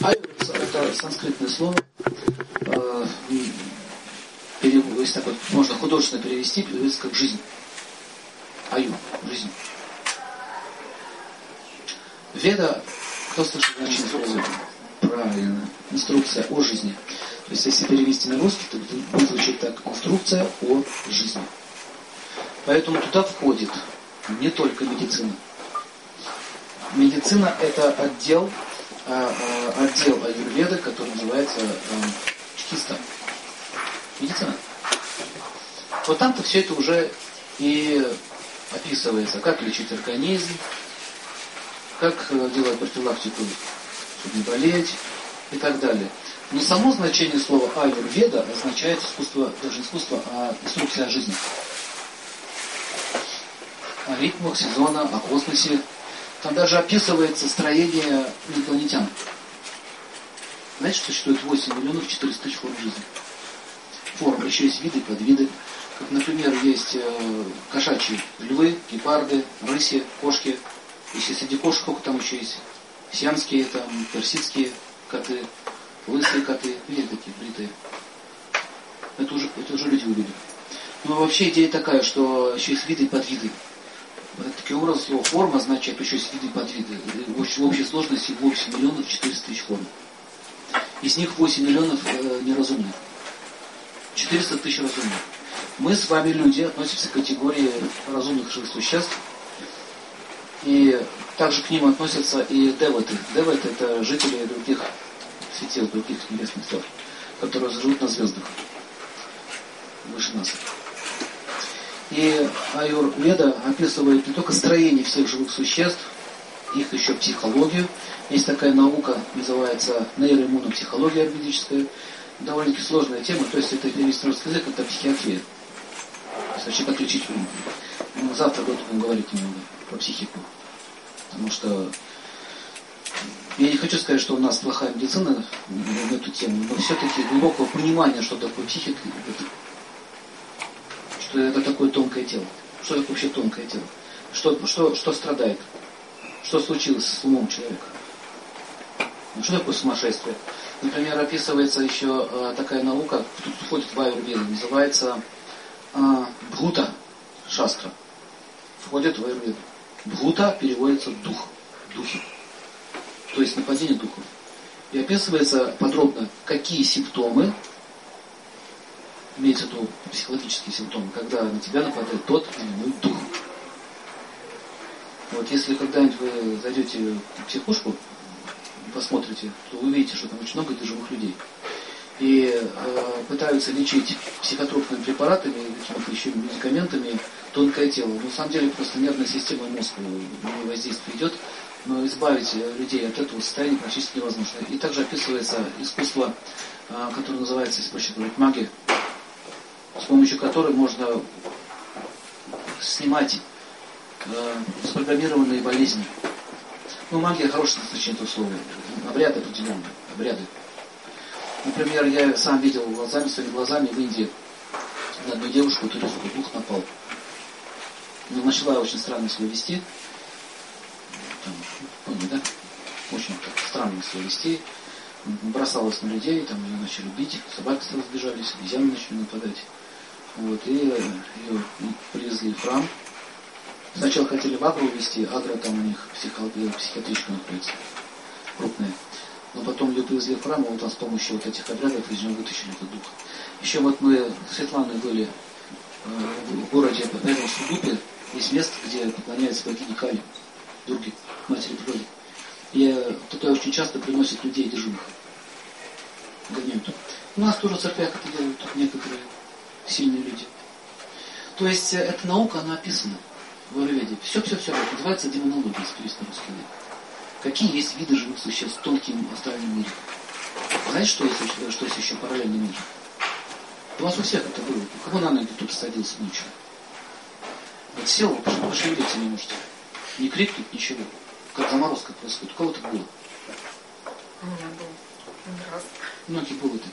Аюр это санскритное слово. Э, если так вот можно художественно перевести, переводится как жизнь. Аю, жизнь. Веда, кто слышал значение слова? Правильно. Инструкция о жизни. То есть, если перевести на русский, то будет звучать так. Инструкция о жизни. Поэтому туда входит не только медицина. Медицина это отдел, а, а, отдел аюрведы, который называется чкиста. Медицина. Вот там-то все это уже и описывается, как лечить организм, как э, делать профилактику, чтобы не болеть и так далее. Но само значение слова аюрведа означает искусство, даже искусство, а инструкция о жизни. О ритмах сезона, о космосе. Там даже описывается строение инопланетян. Знаете, что существует 8 миллионов 400 тысяч форм жизни? Форм, еще есть виды, подвиды. Как, например, есть э, кошачьи львы, гепарды, рыси, кошки. Если среди кошек, сколько там еще есть? Сиамские, там, персидские коты, лысые коты, видели такие, бритые. Это уже, это уже люди увидели. Но вообще идея такая, что еще есть виды и подвиды. Такие образы слова форма еще есть виды подвиды. В общей сложности 8 миллионов 400 тысяч форм. Из них 8 миллионов э, неразумных. 400 тысяч разумных. Мы с вами, люди, относимся к категории разумных живых существ. И также к ним относятся и деваты. Деваты это жители других светил, других небесных тел, которые живут на звездах выше нас. И Аюр Веда описывает не только строение всех живых существ, их еще психологию. Есть такая наука, называется нейроиммунопсихология арбидическая. Довольно-таки сложная тема, то есть это перевести на русский язык, это психиатрия есть вообще как лечить ну, завтра будем говорить немного про психику. Потому что я не хочу сказать, что у нас плохая медицина в эту тему, но все-таки глубокого понимания, что такое психика, что это такое тонкое тело. Что это вообще тонкое тело? Что, что, что страдает? Что случилось с умом человека? Ну, что такое сумасшествие? Например, описывается еще э, такая наука, тут входит в Аюрведу, называется а, Бхута шастра входит в Аюрведу. Бхута переводится дух, духи. То есть нападение духов. И описывается подробно, какие симптомы, имеется в виду психологические симптомы, когда на тебя нападает тот или иной дух. Вот если когда-нибудь вы зайдете в психушку, посмотрите, то вы увидите, что там очень много живых людей и э, пытаются лечить психотропными препаратами какими-то еще медикаментами тонкое тело. Но на самом деле просто нервная система мозга воздействие идет, но избавить людей от этого состояния практически невозможно. И также описывается искусство, э, которое называется, если проще говорить, магия, с помощью которой можно снимать э, запрограммированные болезни. Ну, магия хорошее значение этого слова. Обряды определенные, обряды. Например, я сам видел глазами, своими глазами в Индии на одну девушку, туристку, дух напал. Но начала очень странно себя вести. Там, поняли, да? Очень странно себя вести. Бросалась на людей, там ее начали бить, собаки сразу сбежались, обезьяны начали нападать. Вот, и ее привезли в храм. Сначала хотели в Агру увезти, Агра там у них психиатричка находится, крупная. Но потом ее привезли в храм, и вот он с помощью вот этих обрядов из него вытащили этот дух. Еще вот мы с Светланой были э, в городе, в Судупе, есть место, где поклоняются богине Кали, Дурги, матери природы. И э, туда очень часто приносят людей дежурных. Гоняют. У нас тоже в церквях это делают некоторые сильные люди. То есть э, эта наука, она описана в Аюрведе. Все-все-все, называется демонология, если на русский язык. Какие есть виды живых существ в тонким астральном мире? Знаете, что есть, что есть еще параллельный мир? У вас у всех это было. У кого на ноги тут садился ночью? Вот сел, пошевелиться не можете. Не крикнуть, ничего. Как заморозка происходит. У кого то было? У меня было. Раз. Многие было так.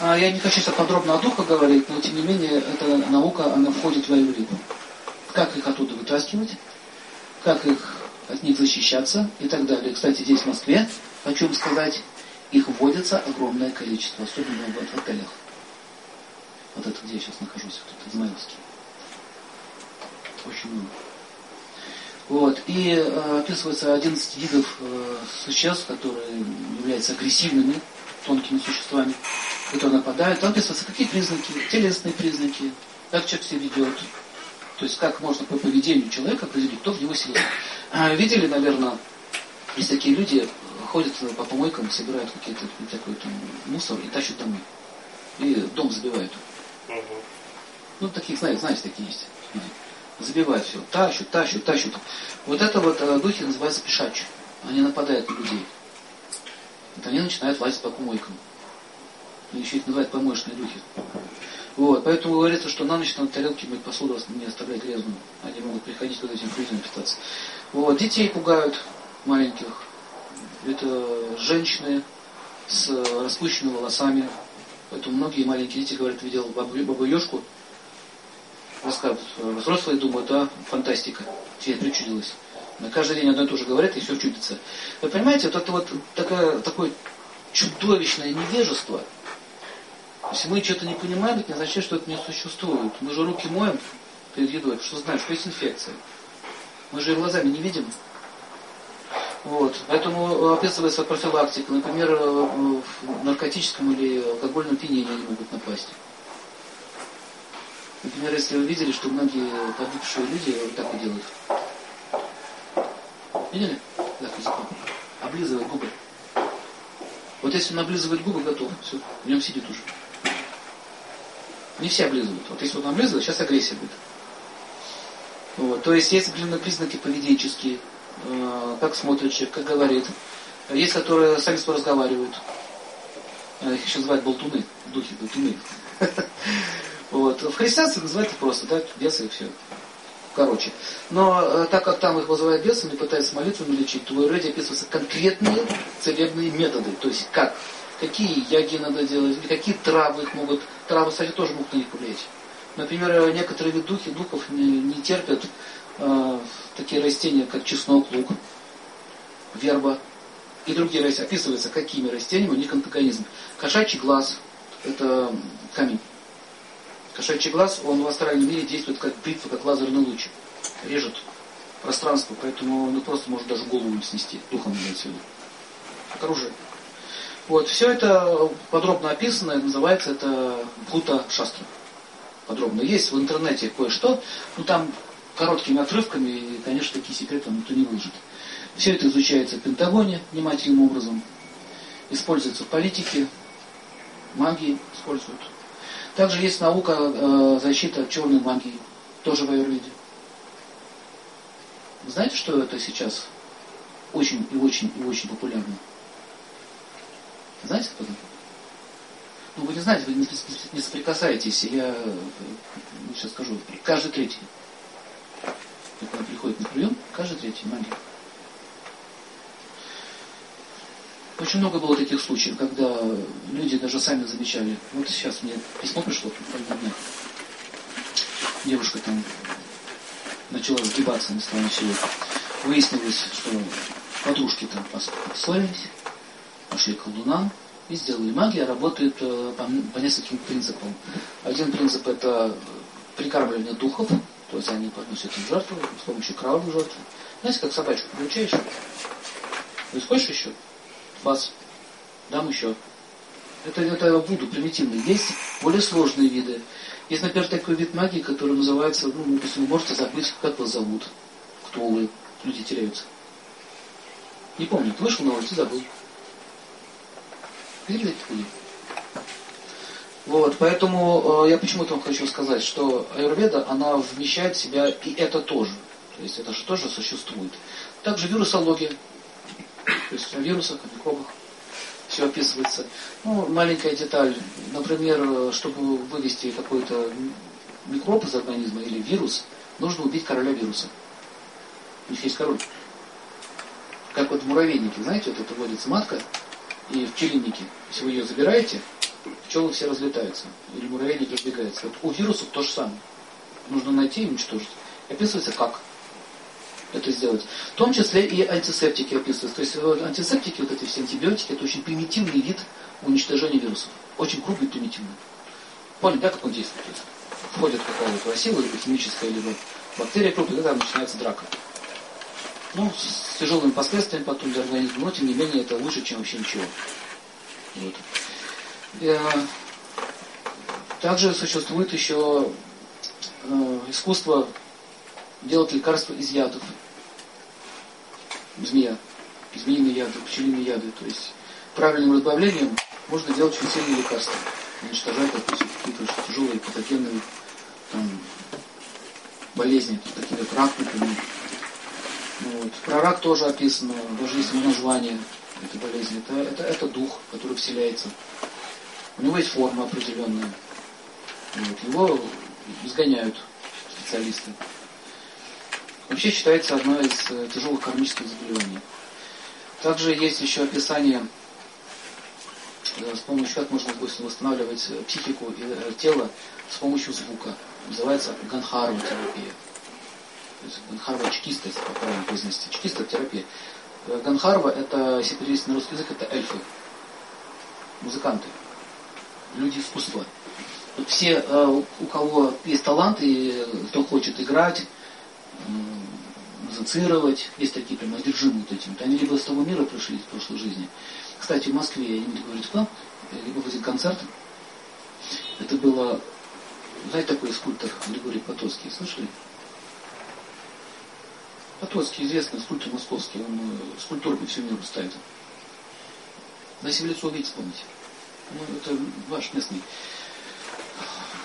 А я не хочу сейчас подробно о духах говорить, но тем не менее, эта наука, она входит в аюрведу. Как их оттуда вытаскивать, как их от них защищаться и так далее. Кстати, здесь в Москве, хочу вам сказать, их вводится огромное количество, особенно в отелях. Вот это, где я сейчас нахожусь, вот это Измаиловский. Очень много. Вот. И э, описывается 11 видов э, существ, которые являются агрессивными, тонкими существами, которые нападают. Там описываются какие признаки, телесные признаки, как человек себя ведет. То есть как можно по поведению человека определить, кто в него сидит. А, видели, наверное, есть такие люди, ходят по помойкам, собирают какие-то такой там, мусор и тащат домой. И дом забивают. Ну, таких, знаете, знаете, такие есть люди забивают все, тащут, тащут, тащут. Вот это вот э, духи называются пешачи. Они нападают на людей. Вот они начинают лазить по помойкам. Еще их называют помоечные духи. Вот, поэтому говорится, что на ночь надо тарелки мыть посуду, не оставлять грязную. Они могут приходить туда этим людям питаться. Вот, детей пугают маленьких. Это женщины с распущенными волосами. Поэтому многие маленькие дети говорят, видел бабу, Ешку, рассказывают, взрослые думают, да, фантастика, тебе причудилось. На каждый день одно и то же говорят, и все чудится. Вы понимаете, вот это вот такое, такое чудовищное невежество. Если мы что-то не понимаем, это не означает, что это не существует. Мы же руки моем перед едой, что знаем, что есть инфекция. Мы же глазами не видим. Вот. Поэтому описывается профилактика. Например, в наркотическом или алкогольном пьянении они могут напасть. Например, если вы видели, что многие погибшие люди вот так и делают. Видели? Так, языком. Облизывает губы. Вот если он облизывает губы, готов. Все, в нем сидит уже. Не все облизывают. Вот если он облизывает, сейчас агрессия будет. Вот. То есть есть определенные признаки поведенческие, э, как смотрит человек, как говорит. Есть, которые сами с разговаривают. Их еще называют болтуны, духи болтуны. Вот. В христианстве называется просто, да, бесы и все. Короче. Но э, так как там их вызывают бесами, пытаются молитвами лечить, то в Айурведе описываются конкретные целебные методы. То есть как, какие яги надо делать, какие травы их могут, травы, кстати, тоже могут на них повлиять. Например, некоторые вид духи, духов не, не терпят э, такие растения, как чеснок, лук, верба и другие растения. Описывается, какими растениями у них антагонизм. Кошачий глаз – это камень. Кошачий глаз, он в астральном мире действует как бритва, как лазерный луч. Режет пространство, поэтому он просто может даже голову снести, духом имеется в виду. Как оружие. Вот, все это подробно описано, называется это Бхута Шастра. Подробно. Есть в интернете кое-что, но там короткими отрывками, и, конечно, такие секреты никто не выложит. Все это изучается в Пентагоне внимательным образом, используется в политике, магии используют. Также есть наука э, защиты от черной магии, тоже в аюрведе. Знаете, что это сейчас очень и очень и очень популярно? Знаете кто Ну, вы не знаете, вы не, не соприкасаетесь. Я э, сейчас скажу. Каждый третий. Когда приходит на прием, каждый третий магия. Очень много было таких случаев, когда люди даже сами замечали. Вот сейчас мне письмо пришло. Девушка там начала сгибаться на стороне всего. Выяснилось, что подружки там поссорились, пошли к колдунам и сделали. Магия работает э, по, по нескольким принципам. Один принцип это прикармливание духов, то есть они подносят им жертву с помощью кровавых жертв. Знаете, как собачку получаешь? То есть хочешь еще? вас, дам еще. Это, это буду примитивный. Есть более сложные виды. Есть, например, такой вид магии, который называется, ну, допустим, вы можете забыть, как вас зовут, кто вы, люди теряются. Не помню, вышел на улицу, забыл. Видели такие? Вот, поэтому э, я почему-то вам хочу сказать, что аюрведа, она вмещает в себя и это тоже. То есть это же тоже существует. Также вирусология, то есть о вирусах, о микробах. Все описывается. Ну, маленькая деталь. Например, чтобы вывести какой-то микроб из организма или вирус, нужно убить короля вируса. У них есть король. Как вот в муравейнике, знаете, вот это вводится матка, и в пчелиннике, если вы ее забираете, пчелы все разлетаются, или муравейник разбегается. Вот у вирусов то же самое. Нужно найти и уничтожить. Описывается как. это сделать. В том числе и антисептики описываются. То есть антисептики, вот эти все антибиотики, это очень примитивный вид уничтожения вирусов. Очень грубый, примитивный. Поняли, да, как он действует? Входит какая-то сила, либо химическая, либо бактерия крупная, когда начинается драка. Ну, с тяжелыми последствиями потом для организма, но тем не менее это лучше, чем вообще ничего. Вот. И, также существует еще э, искусство делать лекарства из ядов. Змея, змеиные яды, пчелиные яды. То есть правильным разбавлением можно делать очень сильные лекарства. Уничтожать, допустим, какие-то очень тяжелые патогенные там, болезни, такие как рак, например. Ну вот. Про рак тоже описано, даже есть название этой болезни. Это, это, это дух, который вселяется. У него есть форма определенная. Вот. Его изгоняют специалисты. Вообще считается одно из э, тяжелых кармических заболеваний. Также есть еще описание, э, с помощью как можно допустим, восстанавливать э, психику и тело с помощью звука. Называется ганхарва терапия. То есть ганхарва чекистость, по правильному произнести. Чекиста терапия. Ганхарва, это, если перевести на русский язык, это эльфы. Музыканты. Люди искусства. Вот все, у кого есть талант, и кто хочет играть, музицировать. Есть такие прям одержимые вот этим. Они либо с того мира пришли, из прошлой жизни. Кстати, в Москве, я не буду говорить кто, либо в концерт. Это было, знаете, такой скульптор Григорий Потоцкий, слышали? Потоцкий известный скульптор московский, он э, скульптуры по всему миру ставит. На увидеть, вспомните. Ну, это ваш местный.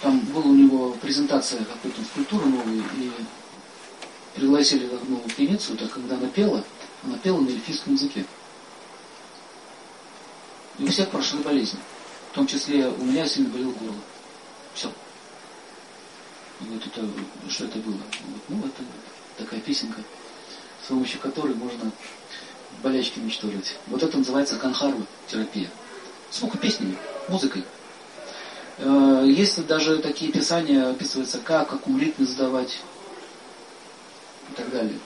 Там была у него презентация какой-то скульптуры новой, и пригласили одну певицу, так когда она пела, она пела на эльфийском языке. И у всех прошли болезни. В том числе у меня сильно болело горло. Все. И вот это, что это было? Вот, ну, это такая песенка, с помощью которой можно болячки уничтожить. Вот это называется канхарва терапия. Сколько песнями, музыкой. Э, есть даже такие писания, описывается, как аккумулит сдавать, и так далее.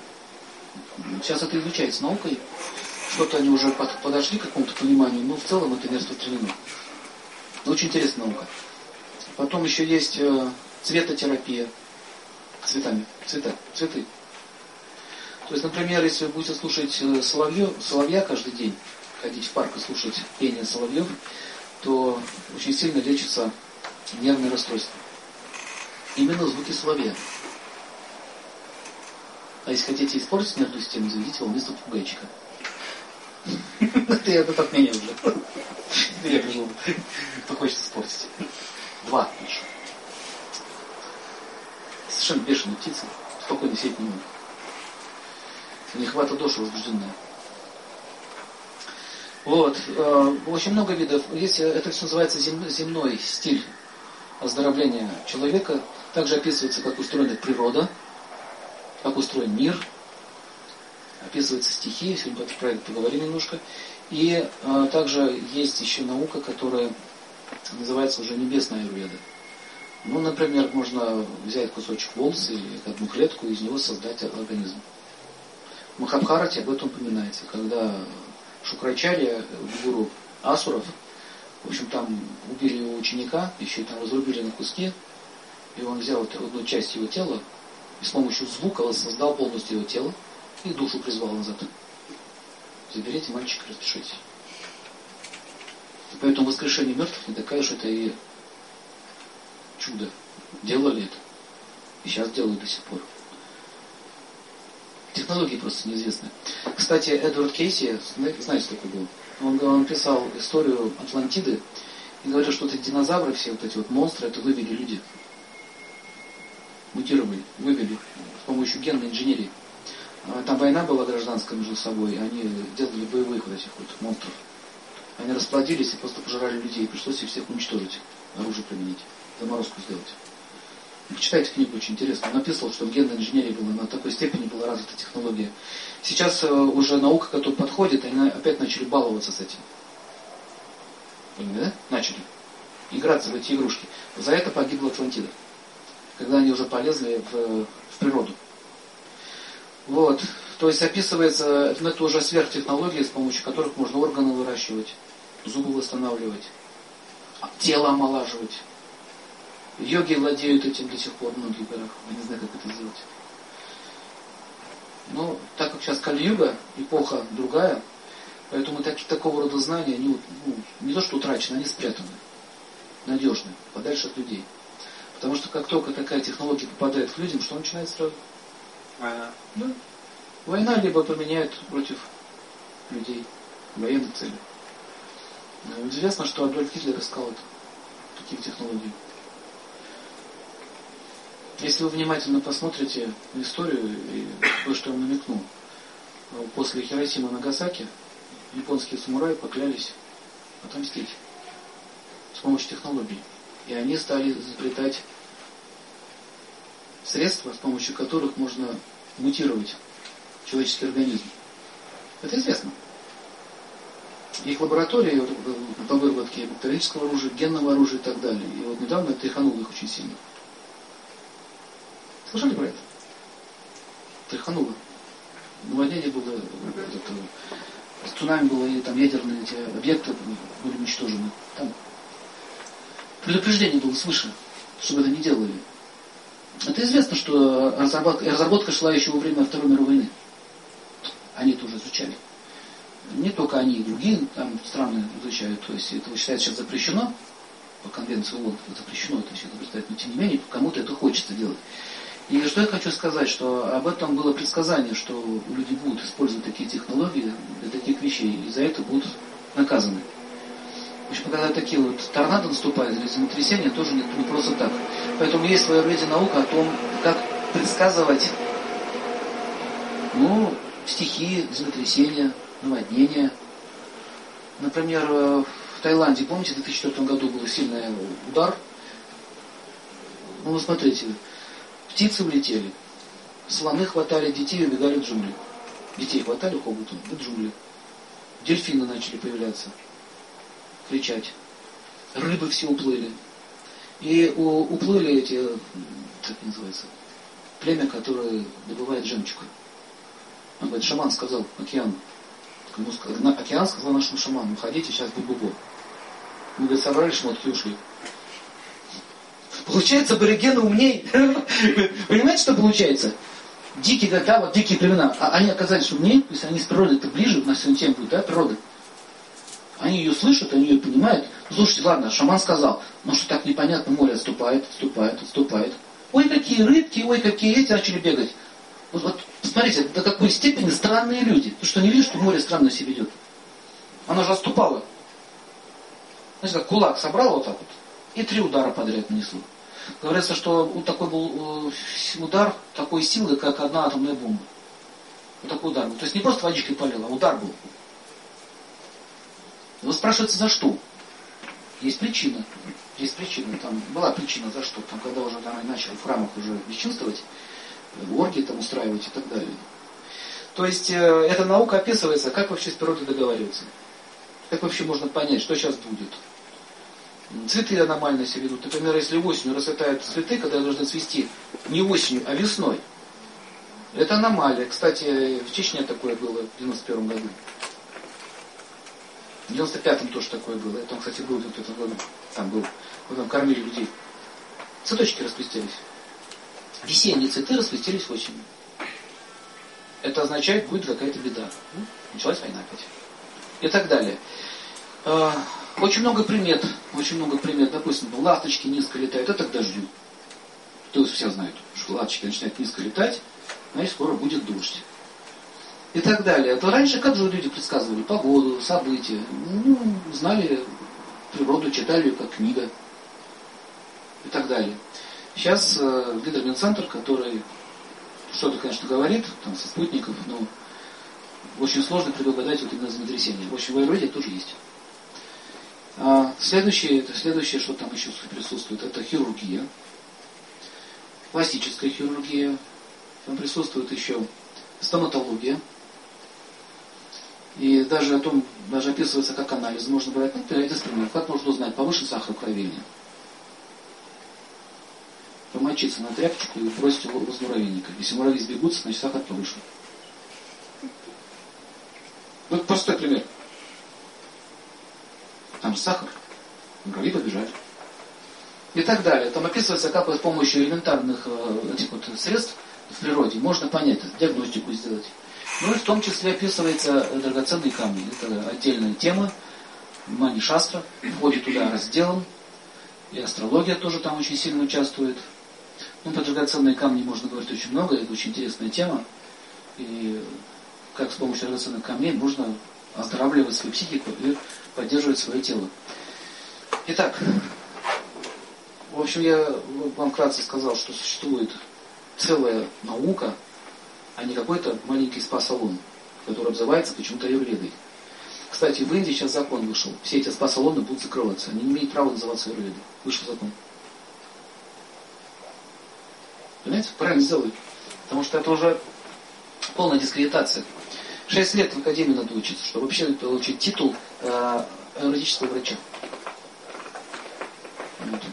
Сейчас это изучается наукой. Что-то они уже подошли к какому-то пониманию, но в целом это не распространено. Но очень интересная наука. Потом еще есть э, цветотерапия. Цветами. Цвета. Цветы. То есть, например, если вы будете слушать э, соловьё, соловья каждый день, ходить в парк и слушать пение соловьев, то очень сильно лечится нервное расстройство. Именно звуки соловья. А если хотите испортить нервную систему, заведите его вместо попугайчика. Это я тут от меня уже. Я пришел. Кто хочет испортить. Два лучше. Совершенно бешеные птицы. Спокойно сидеть не могут. У них хвата доши возбужденная. Вот. Э, очень много видов. Есть, это все называется земной стиль оздоровления человека. Также описывается, как устроена природа как устроен мир, описываются стихи, сегодня про это поговорим немножко. И э, также есть еще наука, которая называется уже небесная аюрведа. Ну, например, можно взять кусочек волоса или одну клетку и из него создать организм. Махабхарате об этом упоминается, когда Шукрачария, гуру Асуров, в общем, там убили его ученика, еще и там разрубили на куски, и он взял одну часть его тела, и с помощью звука воссоздал полностью его тело и душу призвал назад. Заберите мальчика, распишите. И поэтому воскрешение мертвых не такая уж это и чудо. Делали это. И сейчас делают до сих пор. Технологии просто неизвестны. Кстати, Эдвард Кейси, знаете, такой был? Он, он писал историю Атлантиды и говорил, что эти динозавры, все вот эти вот монстры, это вывели люди мутировали, вывели с помощью генной инженерии. А, там война была гражданская между собой, они делали боевых вот этих вот монстров. Они расплодились и просто пожирали людей, пришлось их всех уничтожить, оружие применить, заморозку сделать. Почитайте книгу, очень интересно. Он написал, что в генной инженерии было на такой степени была развита технология. Сейчас э, уже наука, которая подходит, они опять начали баловаться с этим. Поняли, да? Начали. Играться в эти игрушки. За это погибла Атлантида когда они уже полезли в, в природу. Вот. То есть описывается, ну, это уже сверхтехнологии, с помощью которых можно органы выращивать, зубы восстанавливать, тело омолаживать. Йоги владеют этим до сих пор в многих горах. Я не знаю, как это сделать. Но так как сейчас Кали-Юга, эпоха другая, поэтому так, такого рода знания, они ну, не то что утрачены, они спрятаны, надежны, подальше от людей. Потому что как только такая технология попадает к людям, что начинает сразу? Война. Да. Война либо поменяет против людей военные цели. Но известно, что Адольф Гитлер искал это, таких технологий. Если вы внимательно посмотрите историю, и то, что я намекнул, после Хиросимы и Нагасаки японские самураи поклялись отомстить с помощью технологий. И они стали изобретать средства, с помощью которых можно мутировать человеческий организм. Это известно. Их лаборатории по выработке бактериологического оружия, генного оружия и так далее. И вот недавно это тряхануло их очень сильно. Слышали про это? Тряхануло. Наводнение было, это, цунами было, и там ядерные эти объекты были уничтожены. Там предупреждение было свыше, чтобы это не делали. Это известно, что разработка, разработка шла еще во время Второй мировой войны. Они это уже изучали. Не только они, и другие там страны изучают. То есть это считается сейчас запрещено. По конвенции ООН запрещено это все изобретать. Но тем не менее, кому-то это хочется делать. И что я хочу сказать, что об этом было предсказание, что люди будут использовать такие технологии для таких вещей, и за это будут наказаны. В общем, когда такие вот торнадо наступают или землетрясения, тоже не, не просто так. Поэтому есть своеобразие наука о том, как предсказывать ну, стихии, землетрясения, наводнения. Например, в Таиланде, помните, в 2004 году был сильный удар. Ну, смотрите, птицы улетели, слоны хватали детей и убегали в джунгли. Детей хватали хоботом в джунгли. Дельфины начали появляться кричать. Рыбы все уплыли. И у, уплыли эти, как называется, племя, которое добывает жемчуг. Он говорит, шаман сказал океан. Океан сказал нашему шаману, уходите, сейчас бу-бу-бу. Мы, говорит, собрали шмотки и ушли. Получается, аборигены умнее. Понимаете, что получается? Дикие, да, вот дикие племена. А они оказались умнее, то есть они с природой-то ближе, у нас сегодня тема будет, да, природа. Они ее слышат, они ее понимают. Слушайте, ладно, шаман сказал, ну что так непонятно, море отступает, отступает, отступает. Ой, какие рыбки, ой, какие эти начали бегать. Вот, вот посмотрите, до какой степени странные люди. Ты что, не видишь, что море странно себя ведет? Она же отступала. Знаете, как кулак собрал вот так вот, и три удара подряд нанесло. Говорится, что вот такой был э, удар такой силы, как одна атомная бомба. Вот такой удар был. То есть не просто водичкой полила, а удар был. Но спрашивается, за что? Есть причина. Есть причина. Там была причина, за что. Там, когда уже там, начали в храмах уже бесчинствовать, оргии там устраивать и так далее. То есть э, эта наука описывается, как вообще с природой договариваться. Как вообще можно понять, что сейчас будет. Цветы аномально себя ведут. Например, если осенью расцветают цветы, когда должны цвести не осенью, а весной. Это аномалия. Кстати, в Чечне такое было в 91 году. В 95-м тоже такое было. Это, кстати, был в 95 году. Там был. Вот там кормили людей. Цветочки распустились. Весенние цветы распустились осенью. Это означает, будет какая-то беда. Началась война опять. И так далее. А, очень много примет. Очень много примет. Допустим, ласточки низко летают. Это к дождю. То есть все знают, что ласточки начинают низко летать, значит скоро будет дождь и так далее. То раньше как же люди предсказывали погоду, события, ну, знали природу, читали ее как книга и так далее. Сейчас э, гидроминцентр, который что-то, конечно, говорит, там, со спутников, но очень сложно предугадать вот именно землетрясение. В общем, в Айроде тоже есть. А следующее, следующее, что там еще присутствует, это хирургия. Пластическая хирургия. Там присутствует еще стоматология. И даже о том, даже описывается как анализ. Можно брать, ну, один пример. Как можно узнать, повышен сахар в крови или нет? мочиться на тряпочку и бросить его возле муравейника. Если муравьи сбегутся, значит сахар повышен. Вот простой пример. Там же сахар. Муравьи побежали. И так далее. Там описывается, как с помощью элементарных э, этих вот средств в природе можно понять, диагностику сделать. Ну и в том числе описывается драгоценные камни. Это отдельная тема. Мани Шастра входит туда разделом. И астрология тоже там очень сильно участвует. Ну, про драгоценные камни можно говорить очень много, это очень интересная тема. И как с помощью драгоценных камней можно оздоравливать свою психику и поддерживать свое тело. Итак, в общем, я вам вкратце сказал, что существует целая наука, а не какой-то маленький спа-салон, который обзывается почему-то аюрведой. Кстати, в Индии сейчас закон вышел. Все эти спа-салоны будут закрываться. Они не имеют права называться аюрведой. Вышел закон. Понимаете? Правильно сделали. Потому что это уже полная дискредитация. Шесть лет в академии надо учиться, чтобы вообще получить титул э, юридического врача. Понимаете?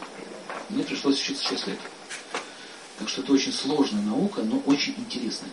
Мне пришлось учиться 6 лет. Так что это очень сложная наука, но очень интересная.